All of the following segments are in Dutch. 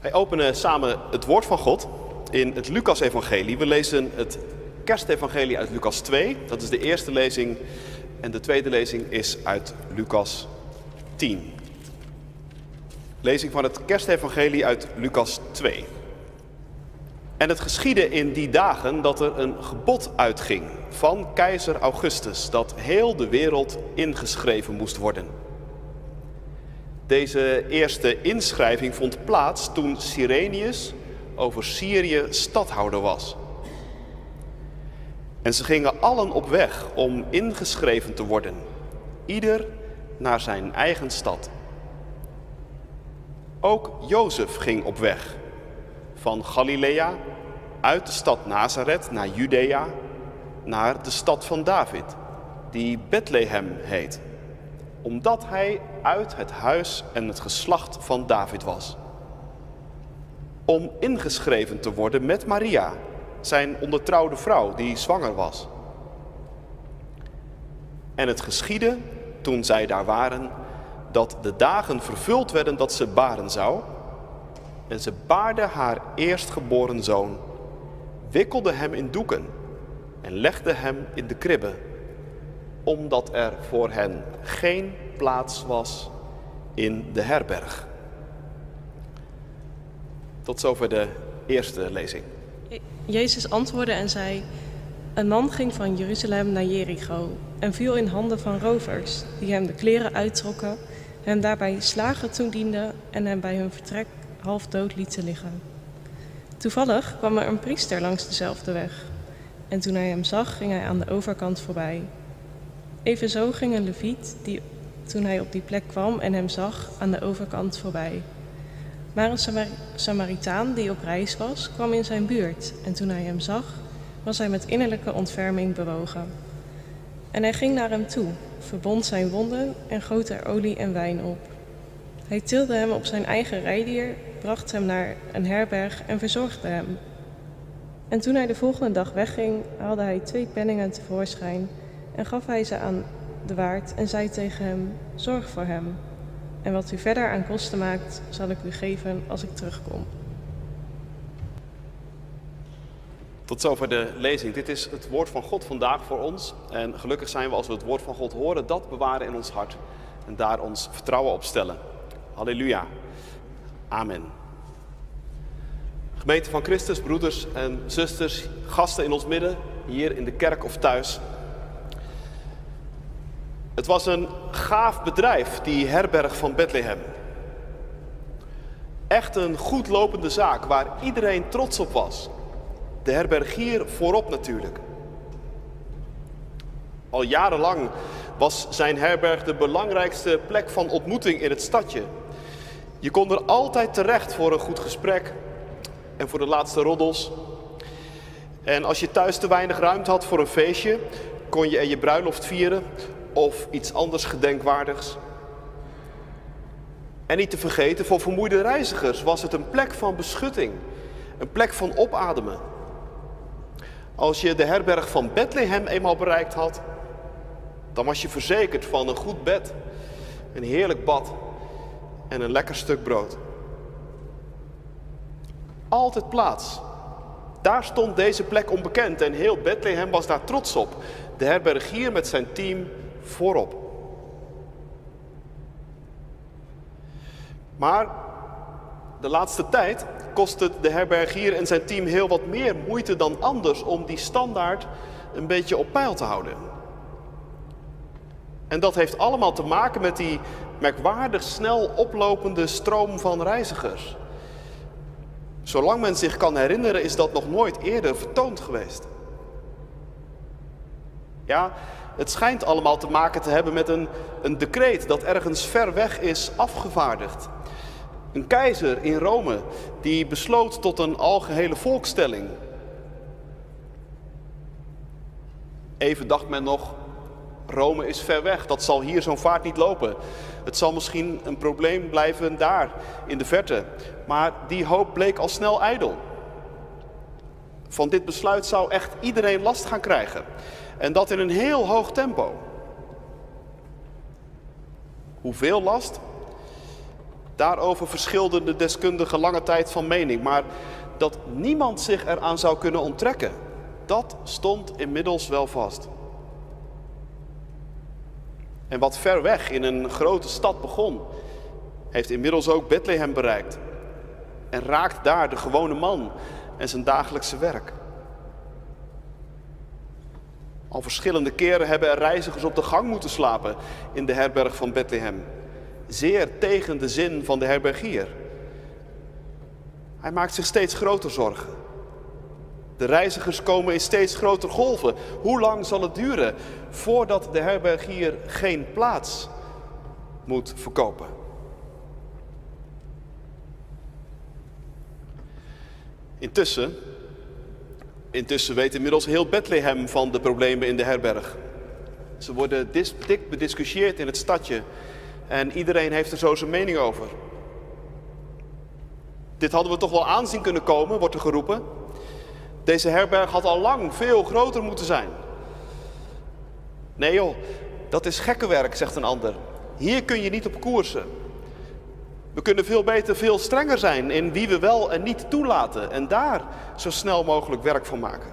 Wij openen samen het woord van God in het Lucas-evangelie. We lezen het kerstevangelie uit Lucas 2. Dat is de eerste lezing. En de tweede lezing is uit Lucas 10. Lezing van het kerstevangelie uit Lucas 2. En het geschiedde in die dagen dat er een gebod uitging van keizer Augustus dat heel de wereld ingeschreven moest worden. Deze eerste inschrijving vond plaats toen Cyrenius over Syrië stadhouder was. En ze gingen allen op weg om ingeschreven te worden, ieder naar zijn eigen stad. Ook Jozef ging op weg van Galilea uit de stad Nazareth naar Judea, naar de stad van David, die Bethlehem heet, omdat hij uit het huis en het geslacht van David was. Om ingeschreven te worden met Maria, zijn ondertrouwde vrouw die zwanger was. En het geschiedde, toen zij daar waren, dat de dagen vervuld werden dat ze baren zou. En ze baarde haar eerstgeboren zoon, wikkelde hem in doeken en legde hem in de kribbe, omdat er voor hen geen plaats was in de herberg. Tot zover de eerste lezing. Jezus antwoordde en zei: Een man ging van Jeruzalem naar Jericho en viel in handen van rovers, die hem de kleren uittrokken, hem daarbij slagen toedienden en hem bij hun vertrek half dood lieten liggen. Toevallig kwam er een priester langs dezelfde weg. En toen hij hem zag, ging hij aan de overkant voorbij. Evenzo ging een leviet, die, toen hij op die plek kwam en hem zag, aan de overkant voorbij. Maar een Samaritaan die op reis was, kwam in zijn buurt. En toen hij hem zag, was hij met innerlijke ontferming bewogen. En hij ging naar hem toe, verbond zijn wonden en goot er olie en wijn op. Hij tilde hem op zijn eigen rijdier, bracht hem naar een herberg en verzorgde hem. En toen hij de volgende dag wegging, haalde hij twee penningen tevoorschijn en gaf hij ze aan de waard en zei tegen hem: Zorg voor hem. En wat u verder aan kosten maakt, zal ik u geven als ik terugkom. Tot zover de lezing. Dit is het woord van God vandaag voor ons. En gelukkig zijn we als we het woord van God horen, dat bewaren in ons hart en daar ons vertrouwen op stellen. Halleluja. Amen. Gemeente van Christus, broeders en zusters, gasten in ons midden, hier in de kerk of thuis. Het was een gaaf bedrijf, die herberg van Bethlehem. Echt een goed lopende zaak waar iedereen trots op was. De herbergier voorop natuurlijk. Al jarenlang was zijn herberg de belangrijkste plek van ontmoeting in het stadje. Je kon er altijd terecht voor een goed gesprek en voor de laatste roddels. En als je thuis te weinig ruimte had voor een feestje, kon je er je bruiloft vieren of iets anders gedenkwaardigs. En niet te vergeten, voor vermoeide reizigers was het een plek van beschutting, een plek van opademen. Als je de herberg van Bethlehem eenmaal bereikt had, dan was je verzekerd van een goed bed, een heerlijk bad en een lekker stuk brood. Altijd plaats. Daar stond deze plek onbekend en heel Bethlehem was daar trots op. De herbergier met zijn team voorop. Maar de laatste tijd kost het de herbergier en zijn team heel wat meer moeite dan anders om die standaard een beetje op peil te houden. En dat heeft allemaal te maken met die merkwaardig snel oplopende stroom van reizigers. Zolang men zich kan herinneren is dat nog nooit eerder vertoond geweest. Ja, het schijnt allemaal te maken te hebben met een, een decreet dat ergens ver weg is afgevaardigd. Een keizer in Rome die besloot tot een algehele volkstelling. Even dacht men nog, Rome is ver weg, dat zal hier zo'n vaart niet lopen. Het zal misschien een probleem blijven daar in de verte. Maar die hoop bleek al snel ijdel. Van dit besluit zou echt iedereen last gaan krijgen. En dat in een heel hoog tempo. Hoeveel last? Daarover verschilden de deskundigen lange tijd van mening, maar dat niemand zich eraan zou kunnen onttrekken, dat stond inmiddels wel vast. En wat ver weg in een grote stad begon, heeft inmiddels ook Bethlehem bereikt. En raakt daar de gewone man en zijn dagelijkse werk. Al verschillende keren hebben er reizigers op de gang moeten slapen in de herberg van Bethlehem. Zeer tegen de zin van de herbergier. Hij maakt zich steeds groter zorgen. De reizigers komen in steeds grotere golven. Hoe lang zal het duren voordat de herbergier geen plaats moet verkopen? Intussen, intussen weet inmiddels heel Bethlehem van de problemen in de herberg. Ze worden dik bediscussieerd in het stadje en iedereen heeft er zo zijn mening over. Dit hadden we toch wel aanzien kunnen komen, wordt er geroepen. Deze herberg had al lang veel groter moeten zijn. Nee joh, dat is gekkenwerk, zegt een ander. Hier kun je niet op koersen. We kunnen veel beter, veel strenger zijn in wie we wel en niet toelaten en daar zo snel mogelijk werk van maken.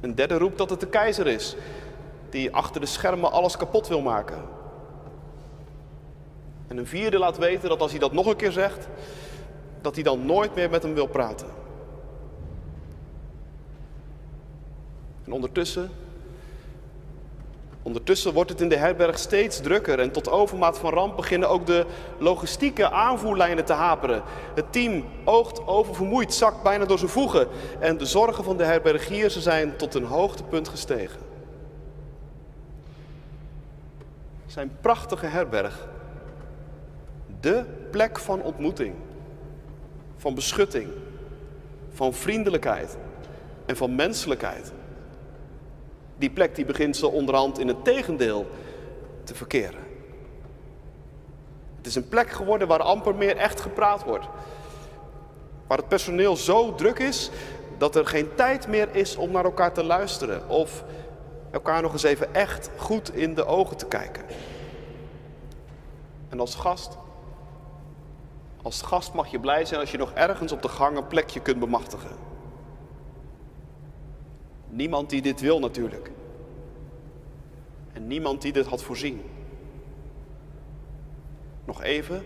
Een derde roept dat het de keizer is, die achter de schermen alles kapot wil maken. En een vierde laat weten dat als hij dat nog een keer zegt, dat hij dan nooit meer met hem wil praten. En ondertussen, ondertussen wordt het in de herberg steeds drukker en tot overmaat van ramp beginnen ook de logistieke aanvoerlijnen te haperen. Het team oogt oververmoeid, zakt bijna door zijn voegen en de zorgen van de herbergier zijn tot een hoogtepunt gestegen. Zijn prachtige herberg, de plek van ontmoeting van beschutting, van vriendelijkheid en van menselijkheid. Die plek die begint zo onderhand in het tegendeel te verkeren. Het is een plek geworden waar amper meer echt gepraat wordt. Waar het personeel zo druk is dat er geen tijd meer is om naar elkaar te luisteren of elkaar nog eens even echt goed in de ogen te kijken. En als gast als gast mag je blij zijn als je nog ergens op de gang een plekje kunt bemachtigen. Niemand die dit wil natuurlijk. En niemand die dit had voorzien. Nog even.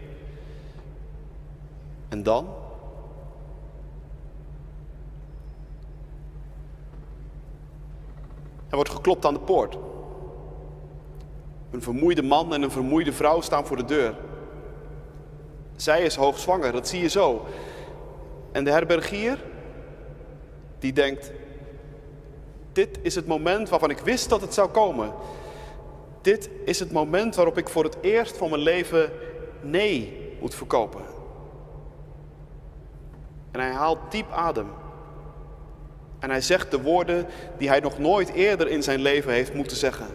En dan? Er wordt geklopt aan de poort. Een vermoeide man en een vermoeide vrouw staan voor de deur. Zij is hoogzwanger, dat zie je zo. En de herbergier, die denkt, dit is het moment waarvan ik wist dat het zou komen. Dit is het moment waarop ik voor het eerst van mijn leven nee moet verkopen. En hij haalt diep adem. En hij zegt de woorden die hij nog nooit eerder in zijn leven heeft moeten zeggen.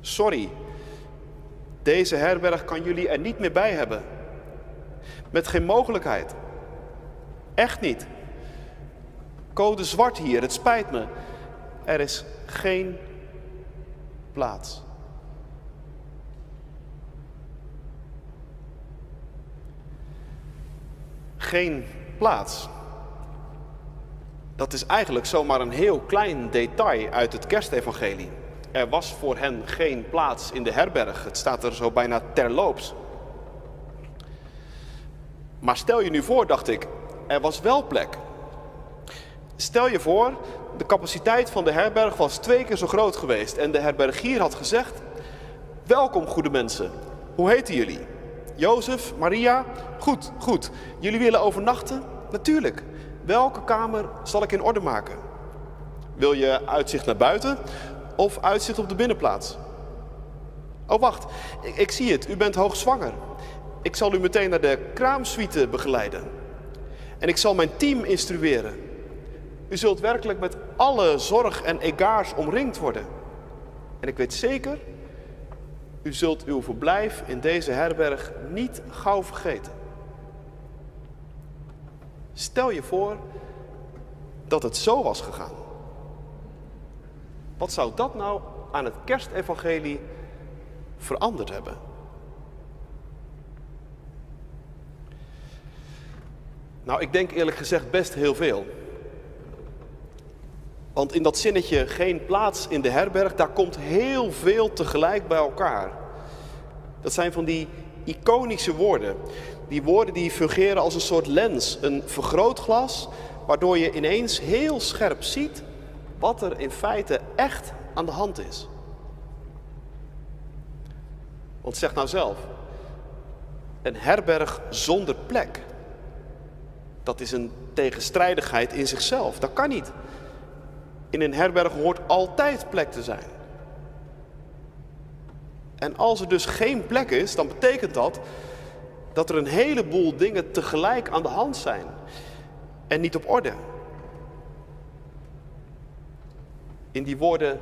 Sorry, deze herberg kan jullie er niet meer bij hebben. Met geen mogelijkheid. Echt niet. Code zwart hier, het spijt me. Er is geen plaats. Geen plaats. Dat is eigenlijk zomaar een heel klein detail uit het kerstevangelie. Er was voor hen geen plaats in de herberg. Het staat er zo bijna terloops. Maar stel je nu voor, dacht ik, er was wel plek. Stel je voor, de capaciteit van de herberg was twee keer zo groot geweest en de herbergier had gezegd: Welkom, goede mensen. Hoe heten jullie? Jozef, Maria? Goed, goed. Jullie willen overnachten? Natuurlijk. Welke kamer zal ik in orde maken? Wil je uitzicht naar buiten of uitzicht op de binnenplaats? Oh, wacht, ik, ik zie het, u bent hoogzwanger. Ik zal u meteen naar de kraamsuite begeleiden. En ik zal mijn team instrueren. U zult werkelijk met alle zorg en egaars omringd worden. En ik weet zeker, u zult uw verblijf in deze herberg niet gauw vergeten. Stel je voor dat het zo was gegaan. Wat zou dat nou aan het kerstevangelie veranderd hebben. Nou, ik denk eerlijk gezegd best heel veel. Want in dat zinnetje geen plaats in de herberg, daar komt heel veel tegelijk bij elkaar. Dat zijn van die iconische woorden. Die woorden die fungeren als een soort lens, een vergrootglas, waardoor je ineens heel scherp ziet wat er in feite echt aan de hand is. Want zeg nou zelf, een herberg zonder plek, dat is een tegenstrijdigheid in zichzelf. Dat kan niet. In een herberg hoort altijd plek te zijn. En als er dus geen plek is, dan betekent dat dat er een heleboel dingen tegelijk aan de hand zijn en niet op orde. In die woorden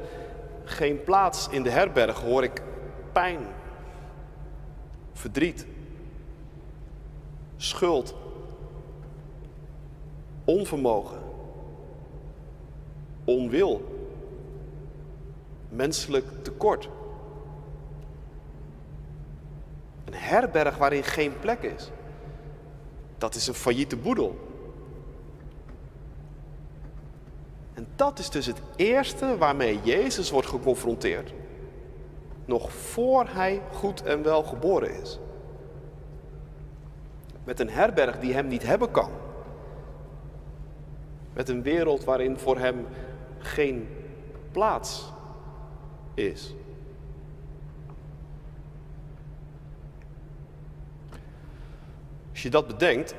geen plaats in de herberg hoor ik pijn, verdriet, schuld, onvermogen, onwil, menselijk tekort. Een herberg waarin geen plek is. Dat is een failliete boedel. En dat is dus het eerste waarmee Jezus wordt geconfronteerd. Nog voor hij goed en wel geboren is. Met een herberg die hem niet hebben kan. Met een wereld waarin voor hem geen plaats is. Als je dat bedenkt,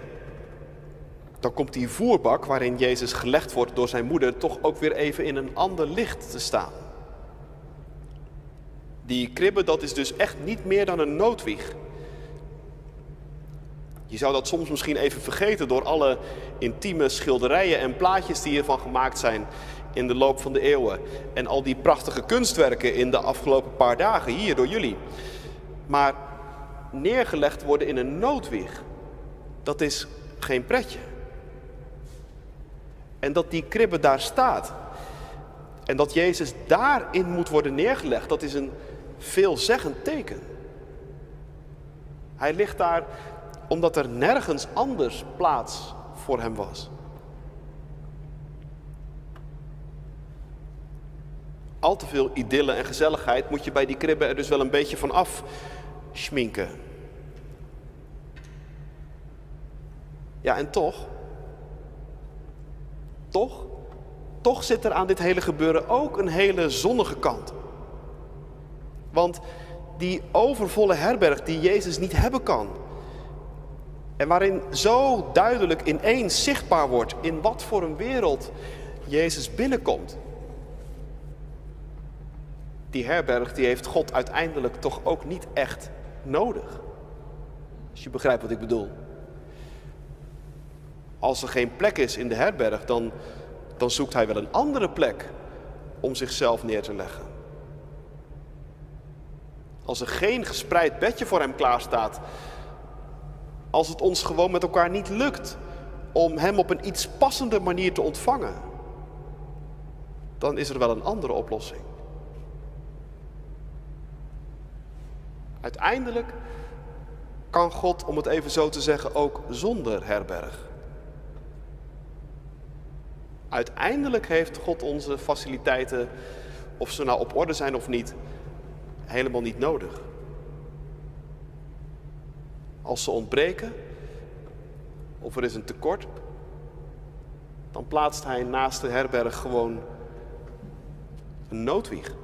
dan komt die voerbak waarin Jezus gelegd wordt door zijn moeder toch ook weer even in een ander licht te staan. Die kribbe, dat is dus echt niet meer dan een noodwieg. Je zou dat soms misschien even vergeten door alle intieme schilderijen en plaatjes die hiervan gemaakt zijn in de loop van de eeuwen. En al die prachtige kunstwerken in de afgelopen paar dagen hier door jullie. Maar neergelegd worden in een noodwieg, dat is geen pretje. En dat die kribbe daar staat. En dat Jezus daarin moet worden neergelegd, dat is een veelzeggend teken. Hij ligt daar omdat er nergens anders plaats voor hem was. Al te veel idylle en gezelligheid moet je bij die kribbe er dus wel een beetje van af schminken. Ja, en toch, toch, toch zit er aan dit hele gebeuren ook een hele zonnige kant. Want die overvolle herberg die Jezus niet hebben kan. En waarin zo duidelijk ineens zichtbaar wordt in wat voor een wereld Jezus binnenkomt. Die herberg die heeft God uiteindelijk toch ook niet echt nodig. Als je begrijpt wat ik bedoel. Als er geen plek is in de herberg, dan, dan zoekt hij wel een andere plek om zichzelf neer te leggen. Als er geen gespreid bedje voor hem klaar staat, als het ons gewoon met elkaar niet lukt om hem op een iets passende manier te ontvangen, dan is er wel een andere oplossing. Uiteindelijk kan God, om het even zo te zeggen, ook zonder herberg. Uiteindelijk heeft God onze faciliteiten, of ze nou op orde zijn of niet, helemaal niet nodig. Als ze ontbreken, of er is een tekort, dan plaatst hij naast de herberg gewoon een noodwieg.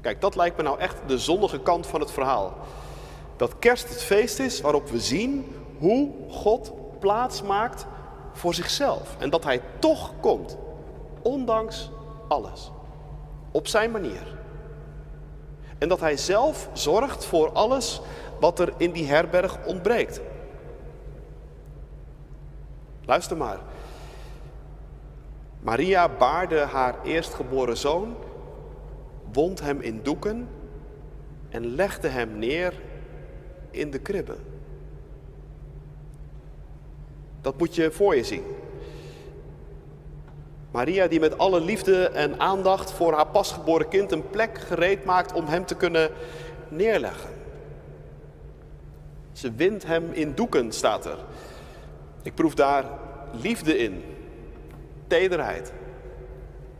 Kijk, dat lijkt me nou echt de zonnige kant van het verhaal. Dat kerst het feest is waarop we zien hoe God plaats maakt voor zichzelf. En dat hij toch komt, ondanks alles. Op zijn manier. En dat hij zelf zorgt voor alles wat er in die herberg ontbreekt. Luister maar. Maria baarde haar eerstgeboren zoon, wond hem in doeken en legde hem neer in de kribbe. Dat moet je voor je zien. Maria die met alle liefde en aandacht voor haar pasgeboren kind een plek gereed maakt om hem te kunnen neerleggen. Ze wint hem in doeken, staat er. Ik proef daar liefde in, tederheid,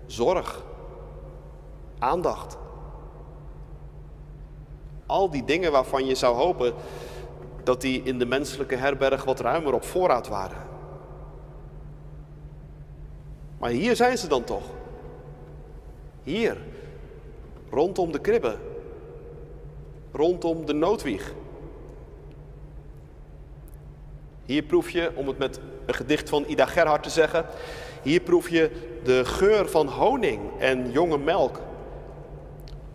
zorg, aandacht. Al die dingen waarvan je zou hopen dat die in de menselijke herberg wat ruimer op voorraad waren. Maar hier zijn ze dan toch. Hier, rondom de kribbe, rondom de noodwieg. Hier proef je, om het met een gedicht van Ida Gerhard te zeggen, hier proef je de geur van honing en jonge melk.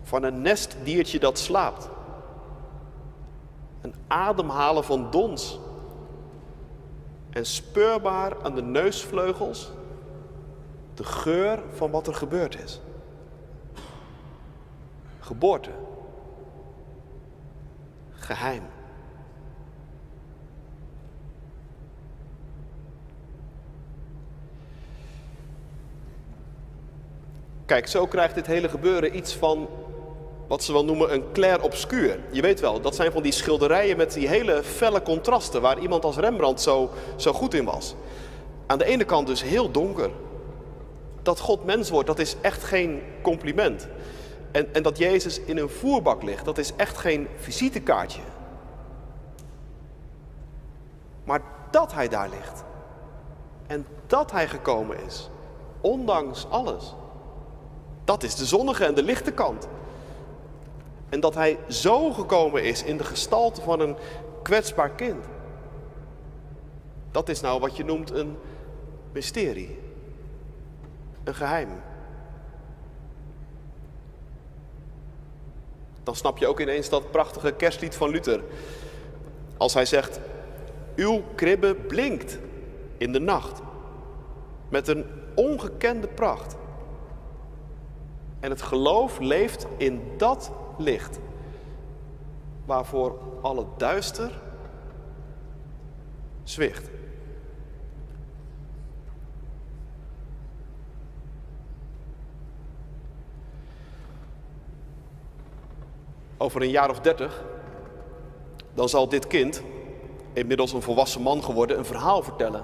Van een nestdiertje dat slaapt. Een ademhalen van dons. En speurbaar aan de neusvleugels de geur van wat er gebeurd is. Geboorte. Geheim. Kijk, zo krijgt dit hele gebeuren iets van wat ze wel noemen een clair obscuur. Je weet wel, dat zijn van die schilderijen met die hele felle contrasten waar iemand als Rembrandt zo, zo goed in was. Aan de ene kant dus heel donker. Dat God mens wordt, dat is echt geen compliment. En, en dat Jezus in een voerbak ligt, dat is echt geen visitekaartje. Maar dat hij daar ligt en dat hij gekomen is, ondanks alles, dat is de zonnige en de lichte kant. En dat hij zo gekomen is in de gestalte van een kwetsbaar kind. Dat is nou wat je noemt een mysterie. Een geheim. Dan snap je ook ineens dat prachtige kerstlied van Luther. Als hij zegt, uw kribbe blinkt in de nacht met een ongekende pracht. En het geloof leeft in dat licht, waarvoor alle duister zwicht. Over een jaar of dertig, dan zal dit kind, inmiddels een volwassen man geworden, een verhaal vertellen.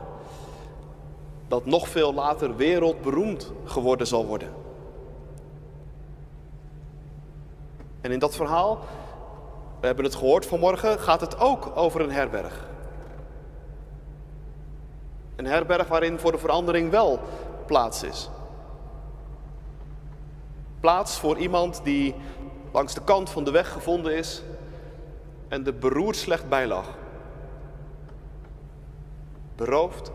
Dat nog veel later wereldberoemd geworden zal worden. En in dat verhaal, we hebben het gehoord vanmorgen, gaat het ook over een herberg. Een herberg waarin voor de verandering wel plaats is. Plaats voor iemand die langs de kant van de weg gevonden is en er beroerd slecht bij lag. Beroofd,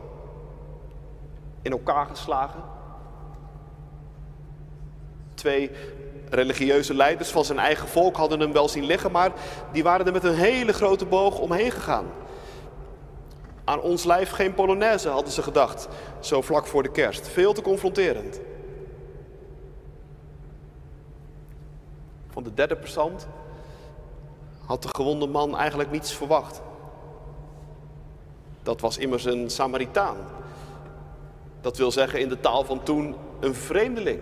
in elkaar geslagen. Twee religieuze leiders van zijn eigen volk hadden hem wel zien liggen, maar die waren er met een hele grote boog omheen gegaan. Aan ons lijf geen Polonaise, hadden ze gedacht, zo vlak voor de kerst. Veel te confronterend. Van de derde persoon had de gewonde man eigenlijk niets verwacht. Dat was immers een Samaritaan. Dat wil zeggen in de taal van toen een vreemdeling,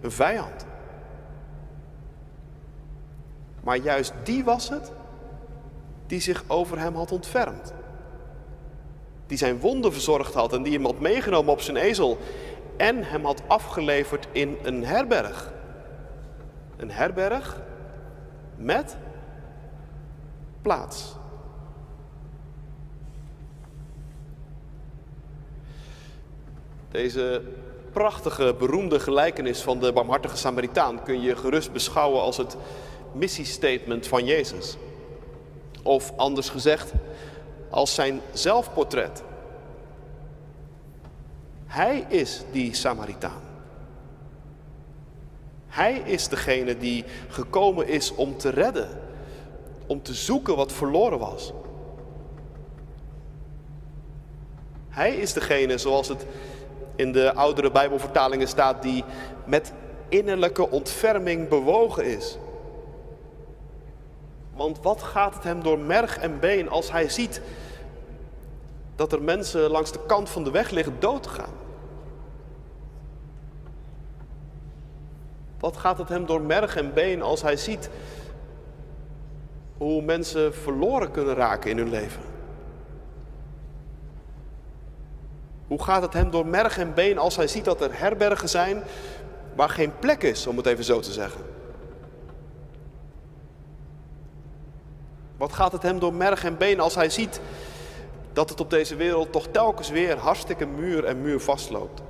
een vijand. Maar juist die was het die zich over hem had ontfermd. Die zijn wonden verzorgd had en die hem had meegenomen op zijn ezel en hem had afgeleverd in een herberg. Een herberg met plaats. Deze prachtige, beroemde gelijkenis van de barmhartige Samaritaan kun je gerust beschouwen als het missiestatement van Jezus. Of anders gezegd, als zijn zelfportret. Hij is die Samaritaan. Hij is degene die gekomen is om te redden, om te zoeken wat verloren was. Hij is degene, zoals het in de oudere Bijbelvertalingen staat, die met innerlijke ontferming bewogen is. Want wat gaat het hem door merg en been als hij ziet dat er mensen langs de kant van de weg liggen dood te gaan? Wat gaat het hem door merg en been als hij ziet hoe mensen verloren kunnen raken in hun leven? Hoe gaat het hem door merg en been als hij ziet dat er herbergen zijn waar geen plek is, om het even zo te zeggen? Wat gaat het hem door merg en been als hij ziet dat het op deze wereld toch telkens weer hartstikke muur en muur vastloopt?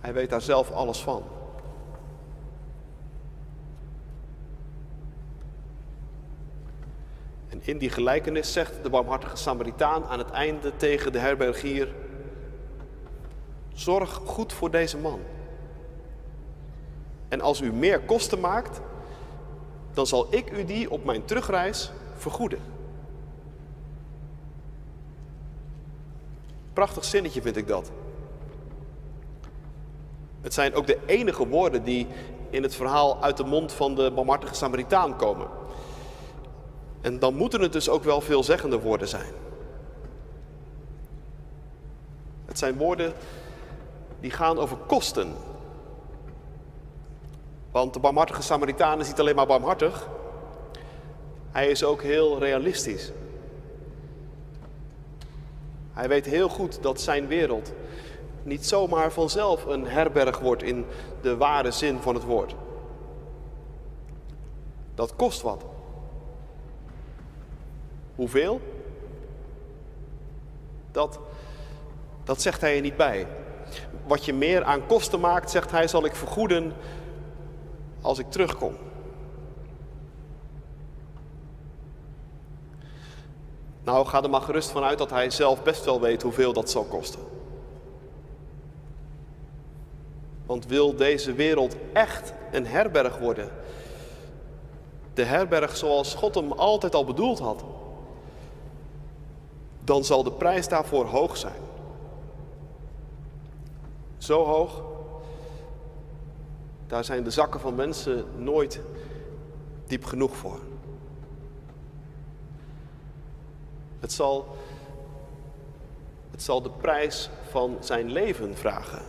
Hij weet daar zelf alles van. En in die gelijkenis zegt de barmhartige Samaritaan aan het einde tegen de herbergier: Zorg goed voor deze man. En als u meer kosten maakt, dan zal ik u die op mijn terugreis vergoeden. Prachtig zinnetje vind ik dat. Het zijn ook de enige woorden die in het verhaal uit de mond van de barmhartige Samaritaan komen. En dan moeten het dus ook wel veelzeggende woorden zijn. Het zijn woorden die gaan over kosten. Want de barmhartige Samaritaan is niet alleen maar barmhartig, hij is ook heel realistisch. Hij weet heel goed dat zijn wereld niet zomaar vanzelf een herberg wordt in de ware zin van het woord. Dat kost wat. Hoeveel? Dat, dat zegt hij er niet bij. Wat je meer aan kosten maakt, zegt hij, zal ik vergoeden als ik terugkom. Nou, ga er maar gerust vanuit dat hij zelf best wel weet hoeveel dat zal kosten. Want wil deze wereld echt een herberg worden? De herberg zoals God hem altijd al bedoeld had. Dan zal de prijs daarvoor hoog zijn. Zo hoog, daar zijn de zakken van mensen nooit diep genoeg voor. Het zal, het zal de prijs van zijn leven vragen.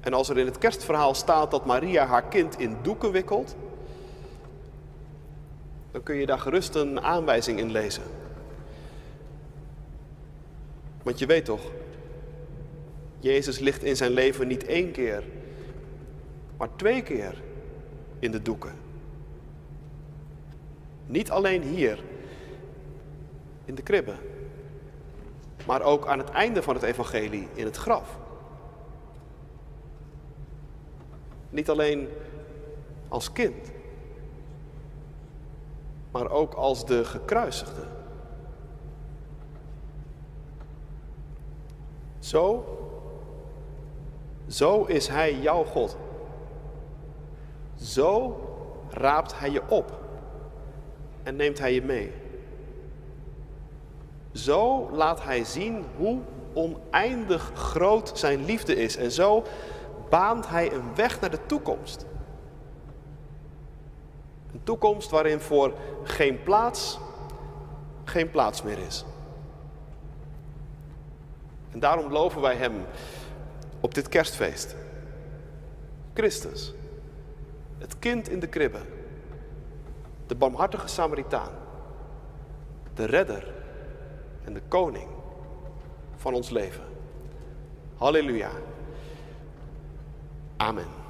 En als er in het kerstverhaal staat dat Maria haar kind in doeken wikkelt, dan kun je daar gerust een aanwijzing in lezen. Want je weet toch, Jezus ligt in zijn leven niet één keer, maar twee keer in de doeken. Niet alleen hier, in de kribbe, maar ook aan het einde van het evangelie, in het graf. Niet alleen als kind, maar ook als de gekruisigde. Zo, zo is Hij jouw God. Zo raapt Hij je op en neemt Hij je mee. Zo laat Hij zien hoe oneindig groot Zijn liefde is. En zo baant Hij een weg naar de toekomst. Een toekomst waarin voor geen plaats, geen plaats meer is. En daarom loven wij Hem op dit kerstfeest. Christus, het kind in de kribbe, de barmhartige Samaritaan, de redder en de koning van ons leven. Halleluja. Amen.